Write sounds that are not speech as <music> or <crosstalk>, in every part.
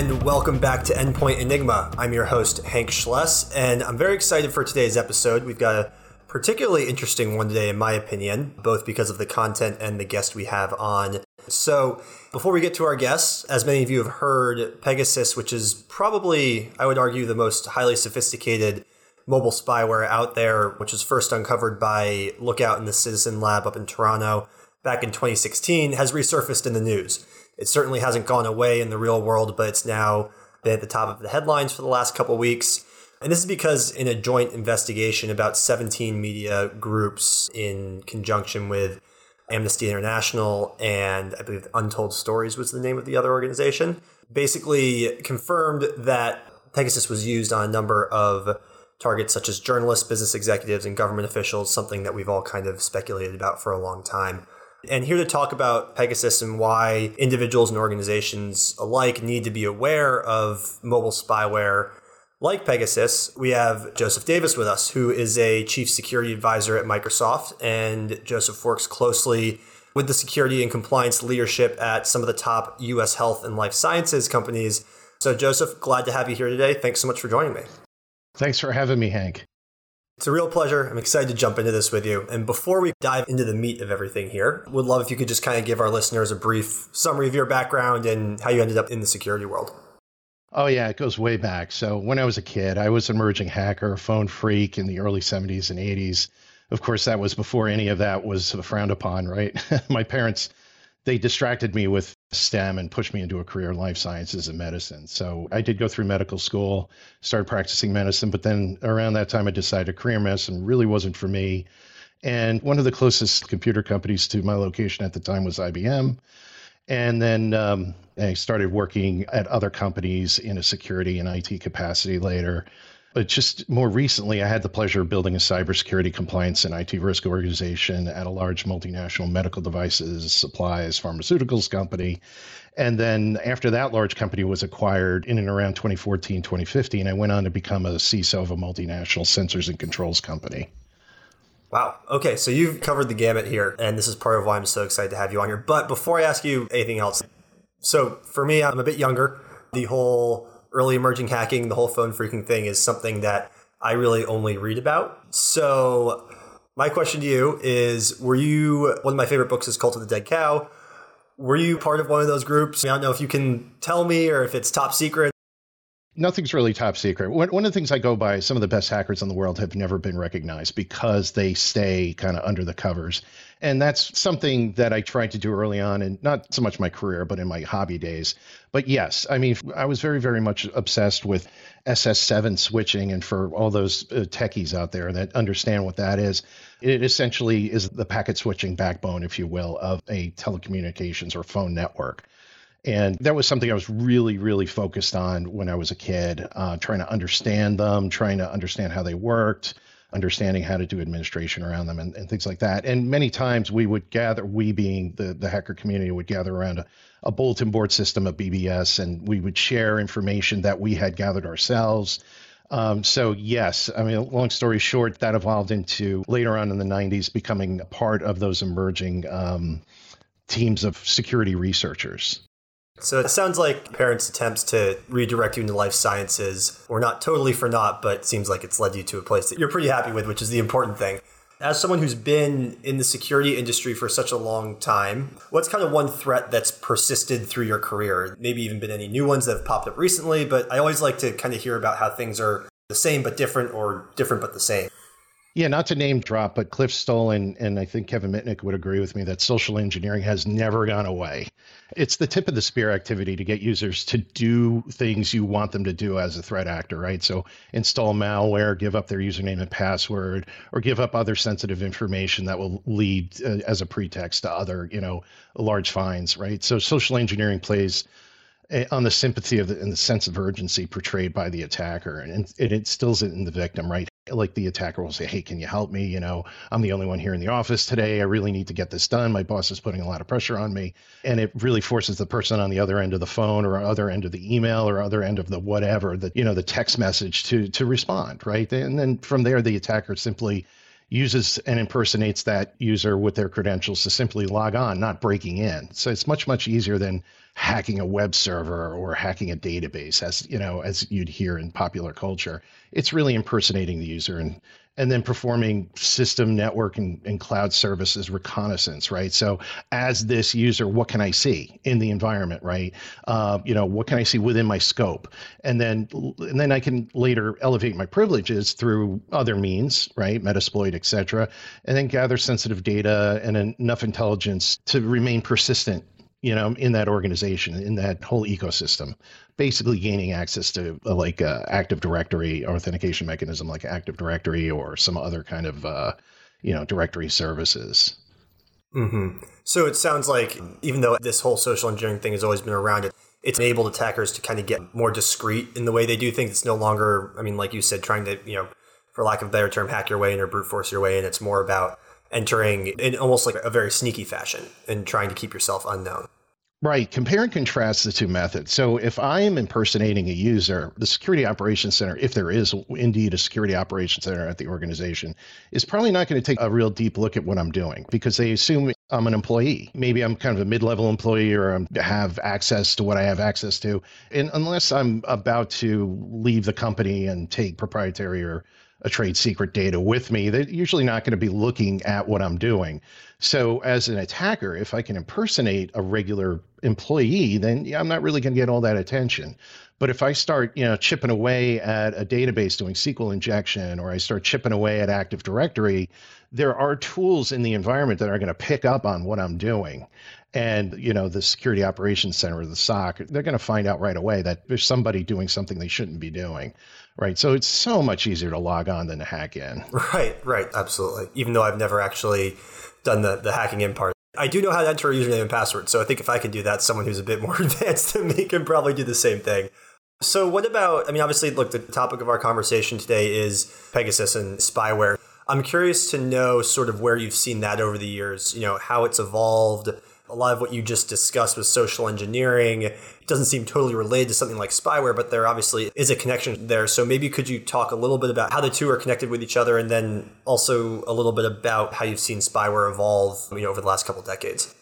and welcome back to Endpoint Enigma. I'm your host, Hank Schless, and I'm very excited for today's episode. We've got a particularly interesting one today, in my opinion, both because of the content and the guest we have on. So, before we get to our guests, as many of you have heard, Pegasus, which is probably, I would argue, the most highly sophisticated mobile spyware out there, which was first uncovered by Lookout in the Citizen Lab up in Toronto back in 2016, has resurfaced in the news. It certainly hasn't gone away in the real world, but it's now been at the top of the headlines for the last couple weeks. And this is because in a joint investigation, about 17 media groups in conjunction with Amnesty International and I believe Untold Stories was the name of the other organization, basically confirmed that Pegasus was used on a number of targets such as journalists, business executives, and government officials, something that we've all kind of speculated about for a long time. And here to talk about Pegasus and why individuals and organizations alike need to be aware of mobile spyware like Pegasus, we have Joseph Davis with us, who is a chief security advisor at Microsoft. And Joseph works closely with the security and compliance leadership at some of the top US health and life sciences companies. So, Joseph, glad to have you here today. Thanks so much for joining me. Thanks for having me, Hank. It's a real pleasure. I'm excited to jump into this with you. And before we dive into the meat of everything here, would love if you could just kind of give our listeners a brief summary of your background and how you ended up in the security world. Oh, yeah, it goes way back. So, when I was a kid, I was an emerging hacker, phone phreak in the early 70s and 80s. Of course, that was before any of that was frowned upon, right? <laughs> My parents, they distracted me with STEM and pushed me into a career in life sciences and medicine. So, I did go through medical school, started practicing medicine, but then around that time, I decided career medicine really wasn't for me. And one of the closest computer companies to my location at the time was IBM. And then um, I started working at other companies in a security and IT capacity later. But just more recently, I had the pleasure of building a cybersecurity compliance and IT risk organization at a large multinational medical devices, supplies, pharmaceuticals company. And then after that large company was acquired in and around 2014, 2015, I went on to become a CISO of a multinational sensors and controls company. Wow. Okay, so you've covered the gamut here, and this is part of why I'm so excited to have you on here. But before I ask you anything else, so for me, I'm a bit younger. The whole early emerging hacking, the whole phone phreaking thing is something that I really only read about. So my question to you is Were you, one of my favorite books is Cult of the Dead Cow. Were you part of one of those groups? I don't know if you can tell me or if it's top secret nothing's really top secret. One, of the things I go by, some of the best hackers in the world have never been recognized because they stay kind of under the covers. And that's something that I tried to do early on, and not so much my career, but in my hobby days. But yes, I mean, I was very, very much obsessed with SS7 switching. And for all those uh, techies out there that understand what that is, it essentially is the packet switching backbone, if you will, of a telecommunications or phone network. And that was something I was really, really focused on when I was a kid, uh, trying to understand them, trying to understand how they worked, understanding how to do administration around them and, and things like that. And many times we would gather, we being the, the hacker community, would gather around a, a bulletin board system of BBS and we would share information that we had gathered ourselves. Um, so yes, I mean, long story short, that evolved into later on in the 90s becoming a part of those emerging um, teams of security researchers. So it sounds like parents' attempts to redirect you into life sciences were not totally for naught, but seems like it's led you to a place that you're pretty happy with, which is the important thing. As someone who's been in the security industry for such a long time, what's kind of one threat that's persisted through your career? Maybe even been any new ones that have popped up recently, but I always like to kind of hear about how things are the same but different or different but the same. Yeah, not to name drop, but Cliff Stoll and, and I think Kevin Mitnick would agree with me that social engineering has never gone away. It's the tip of the spear activity to get users to do things you want them to do as a threat actor, right? So install malware, give up their username and password, or give up other sensitive information that will lead uh, as a pretext to other, you know, large fines, right? So social engineering plays eh, on the sympathy of the, and the sense of urgency portrayed by the attacker and, and it instills it in the victim right like the attacker will say, Hey, can you help me? You know, I'm the only one here in the office today. I really need to get this done. My boss is putting a lot of pressure on me. And it really forces the person on the other end of the phone or other end of the email or other end of the whatever, the, you know, the text message to, to respond. Right. And then from there, the attacker simply, uses and impersonates that user with their credentials to simply log on, not breaking in. So it's much, much easier than hacking a web server or hacking a database as you know as you'd hear in popular culture it's really impersonating the user and and then performing system network and, and, cloud services reconnaissance right? So as this user what can i see in the environment right? Uh, you know what can i see within my scope? And then and then i can later elevate my privileges through other means right? Metasploit etc and then gather sensitive data and enough intelligence to remain persistent you know, in that organization, in that whole ecosystem, basically gaining access to uh, like uh, Active Directory authentication mechanism, like Active Directory or some other kind of, uh, you know, directory services. Mm-hmm. So it sounds like even though this whole social engineering thing has always been around it, it's enabled attackers to kind of get more discreet in the way they do things. It's no longer, I mean, like you said, trying to, you know, for lack of a better term, hack your way in or brute force your way in. It's more about entering in almost like a very sneaky fashion and trying to keep yourself unknown. Right. Compare and contrast the two methods. So if I am impersonating a user, the security operations center, if there is indeed a security operations center at the organization, is probably not going to take a real deep look at what I'm doing because they assume I'm an employee. Maybe I'm kind of a mid-level employee or I have access to what I have access to. And unless I'm about to leave the company and take proprietary or a trade secret data with me. They're usually not going to be looking at what I'm doing. So, as an attacker, if I can impersonate a regular employee, then yeah, I'm not really going to get all that attention. But if I start, you know, chipping away at a database doing SQL injection, or I start chipping away at Active Directory, there are tools in the environment that are going to pick up on what I'm doing. And you know, the Security Operations Center or the SOC, they're going to find out right away that there's somebody doing something they shouldn't be doing right? So it's so much easier to log on than to hack in. Right, right, absolutely. Even though I've never actually done the, the hacking in part. I do know how to enter a username and password, so I think if I can do that, someone who's a bit more <laughs> advanced than me can probably do the same thing. So, what about? I mean, obviously, look, the topic of our conversation today is Pegasus and spyware. I'm curious to know sort of where you've seen that over the years, you know, how it's evolved, a lot of what you just discussed with social engineering it doesn't seem totally related to something like spyware, but there obviously is a connection there. So maybe could you talk a little bit about how the two are connected with each other, and then also a little bit about how you've seen spyware evolve you know, over the last couple decades?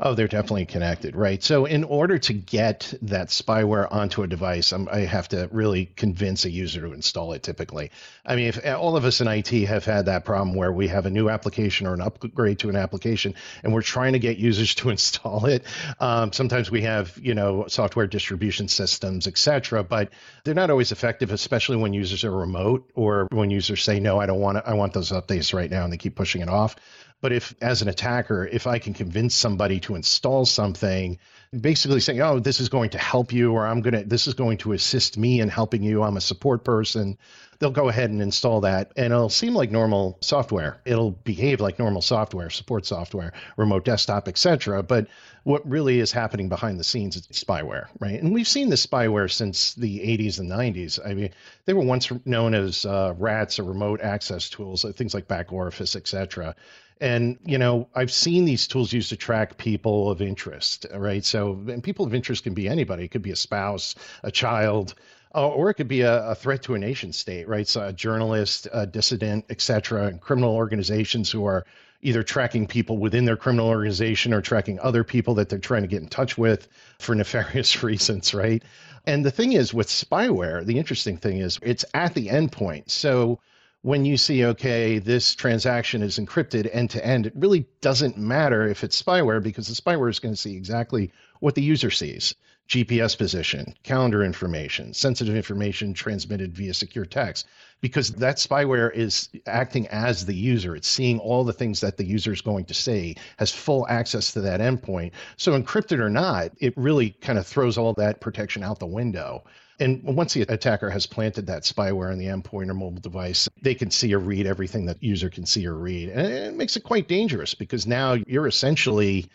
Oh, they're definitely connected, right? So, in order to get that spyware onto a device, I'm, i have to really convince a user to install it typically. I mean, if all of us in IT have had that problem where we have a new application or an upgrade to an application and we're trying to get users <laughs> to install it, um, sometimes we have, you know, software distribution systems, et cetera, but they're not always effective, especially when users are remote or when users say, no, I don't want it, I want those updates right now, and they keep pushing it off. But if, as an attacker, if I can convince somebody to install something, basically saying, "Oh, this is going to help you," or "I'm gonna, this is going to assist me in helping you," I'm a support person. They'll go ahead and install that, and it'll seem like normal software. It'll behave like normal software, support software, remote desktop, etc. But what really is happening behind the scenes is spyware, right? And we've seen this spyware since the 80s and 90s. I mean, they were once known as uh, RATs or remote access tools, things like back orifice, etc. And, you know, I've seen these tools used to track people of interest, right? So, and people of interest can be anybody. It could be a spouse, a child, uh, or it could be a, a, threat to a nation state, right? So, a journalist, a dissident, et cetera, and criminal organizations who are either tracking people within their criminal organization or tracking other people that they're trying to get in touch with for <laughs> nefarious reasons, right? And the thing is with spyware, the interesting thing is it's at the endpoint. So when you see, okay, this transaction is encrypted end to end, it really doesn't matter if it's spyware because the spyware is going to see exactly what the user sees GPS position, calendar information, sensitive information transmitted via secure text, because that spyware is acting as the user. It's seeing all the things that the user is going to say, has full access to that endpoint. So, encrypted or not, it really kind of throws all that protection out the window. And once the attacker has planted that spyware on the endpoint or mobile device, they can see or read everything that user can see or read. And it makes it quite dangerous because now you're essentially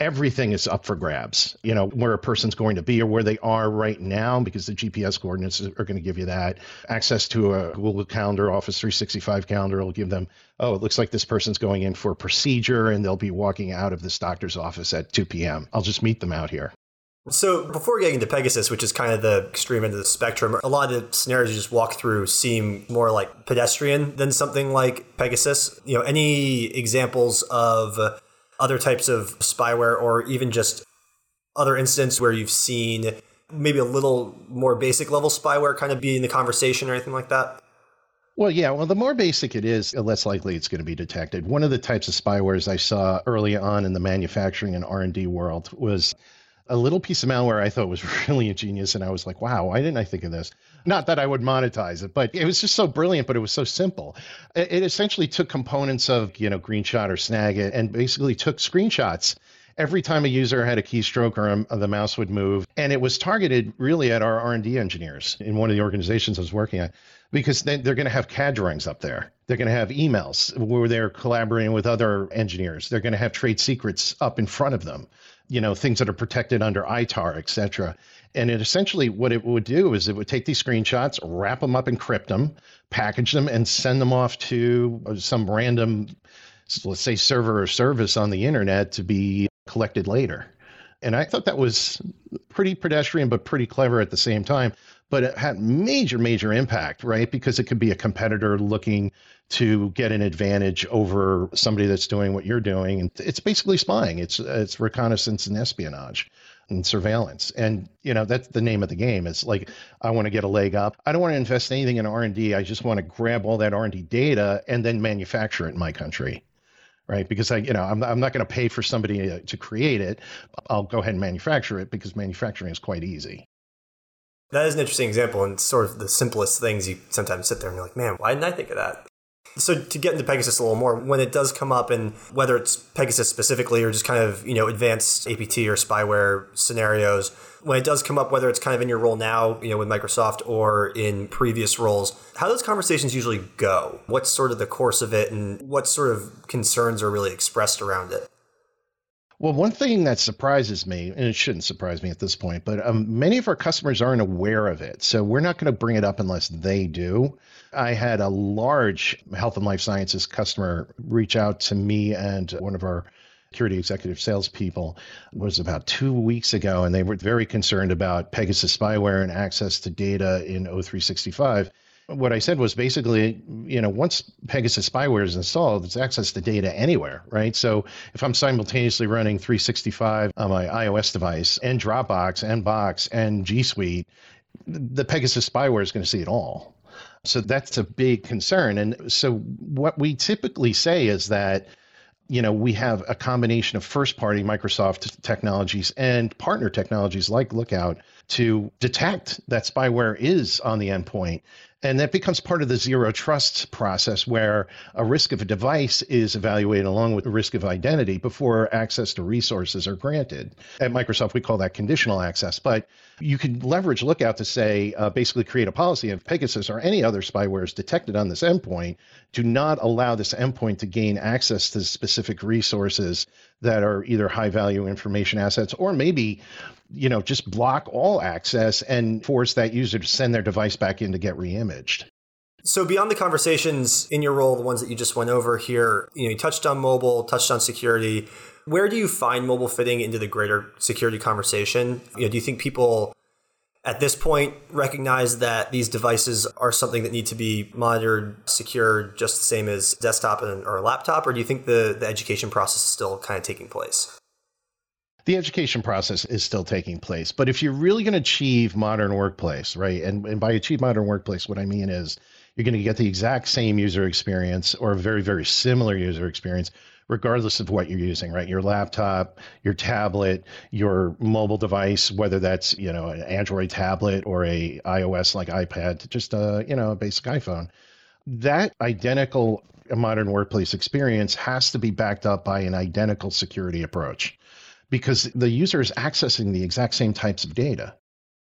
everything is up for grabs. You know, where a person's going to be or where they are right now, because the GPS coordinates are going to give you that. Access to a Google Calendar, Office 365 calendar will give them, oh, it looks like this person's going in for a procedure and they'll be walking out of this doctor's office at 2 p.m. I'll just meet them out here. So before getting into Pegasus, which is kind of the extreme end of the spectrum, a lot of the scenarios you just walk through seem more like pedestrian than something like Pegasus. You know, any examples of other types of spyware or even just other instances where you've seen maybe a little more basic level spyware kind of be in the conversation or anything like that? Well, yeah. Well, the more basic it is, the less likely it's going to be detected. One of the types of spywares I saw early on in the manufacturing and R and D world was a little piece of malware I thought was <laughs> really ingenious, and I was like, "Wow, why didn't I think of this?" Not that I would monetize it, but it was just so brilliant. But it was so simple. It, it essentially took components of you know Greenshot or Snagit and basically took screenshots every time a user had a keystroke or a, the mouse would move and it was targeted really at our r&d engineers in one of the organizations i was working at because they, they're going to have cad drawings up there they're going to have emails where they're collaborating with other engineers they're going to have trade secrets up in front of them you know things that are protected under itar et cetera and it essentially what it would do is it would take these screenshots wrap them up encrypt them package them and send them off to some random let's say server or service on the internet to be collected later. And I thought that was pretty pedestrian, but pretty clever at the same time. But it had major, major impact, right? Because it could be a competitor looking to get an advantage over somebody that's doing what you're doing. And it's basically spying. It's it's reconnaissance and espionage and surveillance. And you know that's the name of the game. It's like I want to get a leg up. I don't want to invest anything in r&d i just want to grab all that R and D data and then manufacture it in my country right? Because I, you know, I'm, I'm not going to pay for somebody to create it. I'll go ahead and manufacture it because manufacturing is quite easy. That is an interesting example, and sort of the simplest things you sometimes sit there and you're like, man, why didn't I think of that? So to get into Pegasus a little more, when it does come up, and whether it's Pegasus specifically or just kind of you know advanced APT or spyware scenarios, when it does come up, whether it's kind of in your role now, you know, with Microsoft or in previous roles, how those conversations usually go? What's sort of the course of it, and what sort of concerns are really expressed around it? Well, one thing that surprises me, and it shouldn't surprise me at this point, but um, many of our customers aren't aware of it. So we're not going to bring it up unless they do. I had a large health and life sciences customer reach out to me and one of our security executive salespeople was about two weeks ago, and they were very concerned about Pegasus spyware and access to data in O365 what I said was basically, you know, once Pegasus spyware is installed, it's access to data anywhere, right? So if I'm simultaneously running 365 on my iOS device and Dropbox and Box and G Suite, the Pegasus spyware is going to see it all. So that's a big concern. And so what we typically say is that you know, we have a combination of first party Microsoft technologies and partner technologies like Lookout to detect that spyware is on the endpoint and that becomes part of the zero trust process where a risk of a device is evaluated along with the risk of identity before access to resources are granted. At Microsoft, we call that conditional access. But you can leverage Lookout to say, uh, basically create a policy if Pegasus or any other spyware is detected on this endpoint, do not allow this endpoint to gain access to specific resources that are either high value information assets or maybe you know, just block all access and force that user to send their device back in to get reimaged. So beyond the conversations in your role, the ones that you just went over here, you know, you touched on mobile, touched on security. Where do you find mobile fitting into the greater security conversation? You know, do you think people at this point recognize that these devices are something that need to be monitored, secured, just the same as desktop and, or laptop, or do you think the, the education process is still kind of taking place? the education process is still taking place. But if you're really going to achieve modern workplace, right? And, and by achieve modern workplace, what I mean is you're going to get the exact same user experience or a very, very similar user experience, regardless of what you're using, right? Your laptop, your tablet, your mobile device, whether that's, you know, an Android tablet or a iOS like iPad, just a, you know, a basic iPhone. That identical modern workplace experience has to be backed up by an identical security approach because the user is accessing the exact same types of data.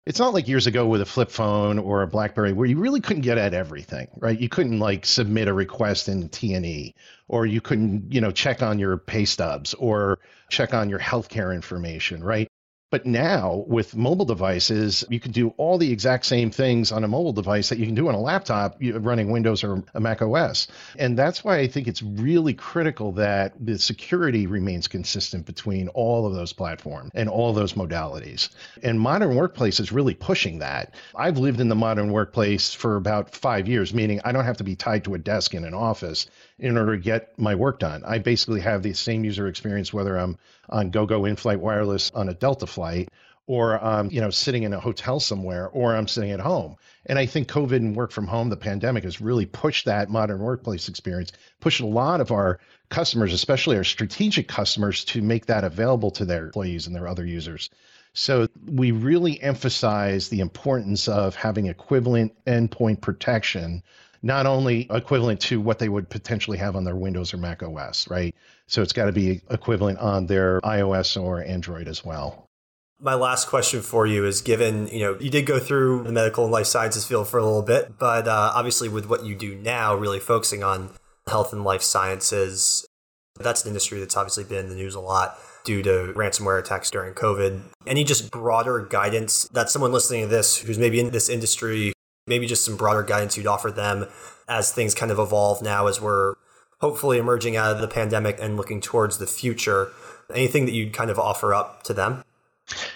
It's not like years ago with a flip phone or a BlackBerry where you really couldn't get at everything, right? You couldn't like submit a request in T&E or you couldn't, you know, check on your pay stubs or check on your healthcare information, right? But now with mobile devices, you can do all the exact same things on a mobile device that you can do on a laptop running Windows or a Mac OS. And that's why I think it's really critical that the security remains consistent between all of those platforms and all those modalities. And modern workplace is really pushing that. I've lived in the modern workplace for about five years, meaning I don't have to be tied to a desk in an office in order to get my work done. I basically have the same user experience whether I'm on GoGo in-flight wireless on a Delta flight or um, you know sitting in a hotel somewhere or i'm sitting at home and i think covid and work from home the pandemic has really pushed that modern workplace experience pushed a lot of our customers especially our strategic customers to make that available to their employees and their other users so we really emphasize the importance of having equivalent endpoint protection not only equivalent to what they would potentially have on their Windows or Mac OS, right? So it's got to be equivalent on their iOS or Android as well. My last question for you is given, you know, you did go through the medical and life sciences field for a little bit, but uh, obviously with what you do now, really focusing on health and life sciences, that's an industry that's obviously been in the news a lot due to ransomware attacks during COVID. Any just broader guidance that someone listening to this who's maybe in this industry, maybe just some broader guidance you'd offer them as things kind of evolve now as we're hopefully emerging out of the pandemic and looking towards the future? Anything that you'd kind of offer up to them?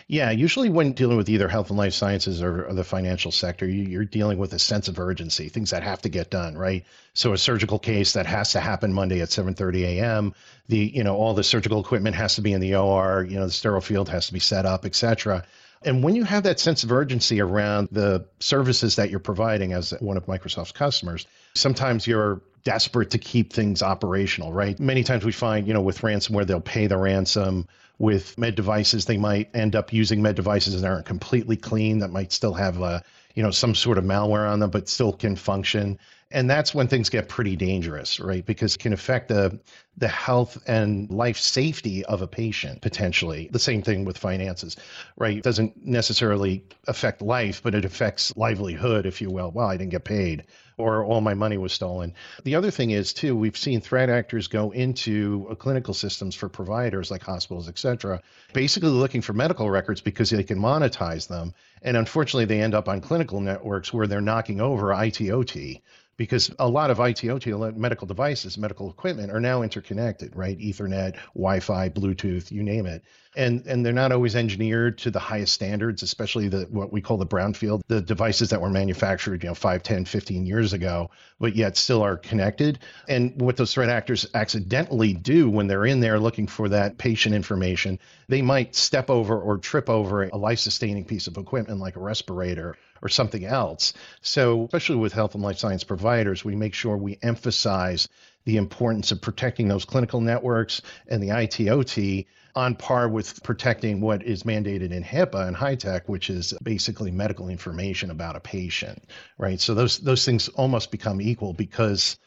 Yeah, usually when dealing with either health and life sciences or, or the financial sector, you, are dealing with a sense of urgency, things that have to get done, right? So a surgical case that has to happen Monday at 7:30 a.m. The you know all the surgical equipment has to be in the OR, you know the sterile field has to be set up, et cetera. And when you have that sense of urgency around the services that you're providing as one of Microsoft's customers, sometimes you're desperate to keep things operational, right? Many times we find, you know, with ransomware, they'll pay the ransom. With med devices, they might end up using med devices that aren't completely clean, that might still have, a, you know, some sort of malware on them, but still can function. And that's when things get pretty dangerous, right? Because it can affect the the health and life safety of a patient potentially. The same thing with finances, right? It doesn't necessarily affect life, but it affects livelihood, if you will. Well, I didn't get paid or all my money was stolen. The other thing is too, we've seen threat actors go into uh, clinical systems for providers like hospitals, et cetera, basically looking for medical records because they can monetize them. And unfortunately, they end up on clinical networks where they're knocking over ITOT because a lot of ITOT medical devices, medical equipment are now interconnected, right? Ethernet, Wi-Fi, Bluetooth, you name it. And and they're not always engineered to the highest standards, especially the what we call the brownfield, the devices that were manufactured, you know, 5, 10, 15 years ago, but yet still are connected. And what those threat actors accidentally do when they're in there looking for that patient information, they might step over or trip over a life-sustaining piece of equipment like a respirator or something else. So, especially with health and life science providers, we make sure we emphasize the importance of protecting those clinical networks and the ITOT on par with protecting what is mandated in HIPAA and HITECH, which is basically medical information about a patient, right? So those those things almost become equal because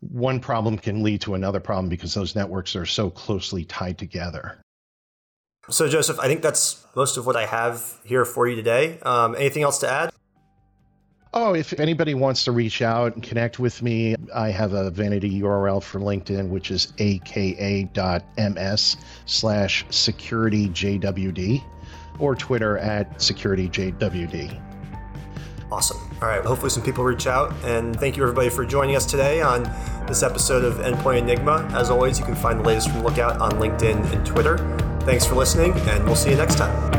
one problem can lead to another problem because those networks are so closely tied together. So, Joseph, I think that's most of what I have here for you today. Um, anything else to add? Oh, if anybody wants to reach out and connect with me, I have a vanity URL for LinkedIn, which is aka.ms slash securityjwd or Twitter at securityjwd. Awesome. All right. Hopefully, some people reach out. And thank you, everybody, for joining us today on this episode of Endpoint Enigma. As always, you can find the latest from Lookout on LinkedIn and Twitter. Thanks for listening, and we'll see you next time.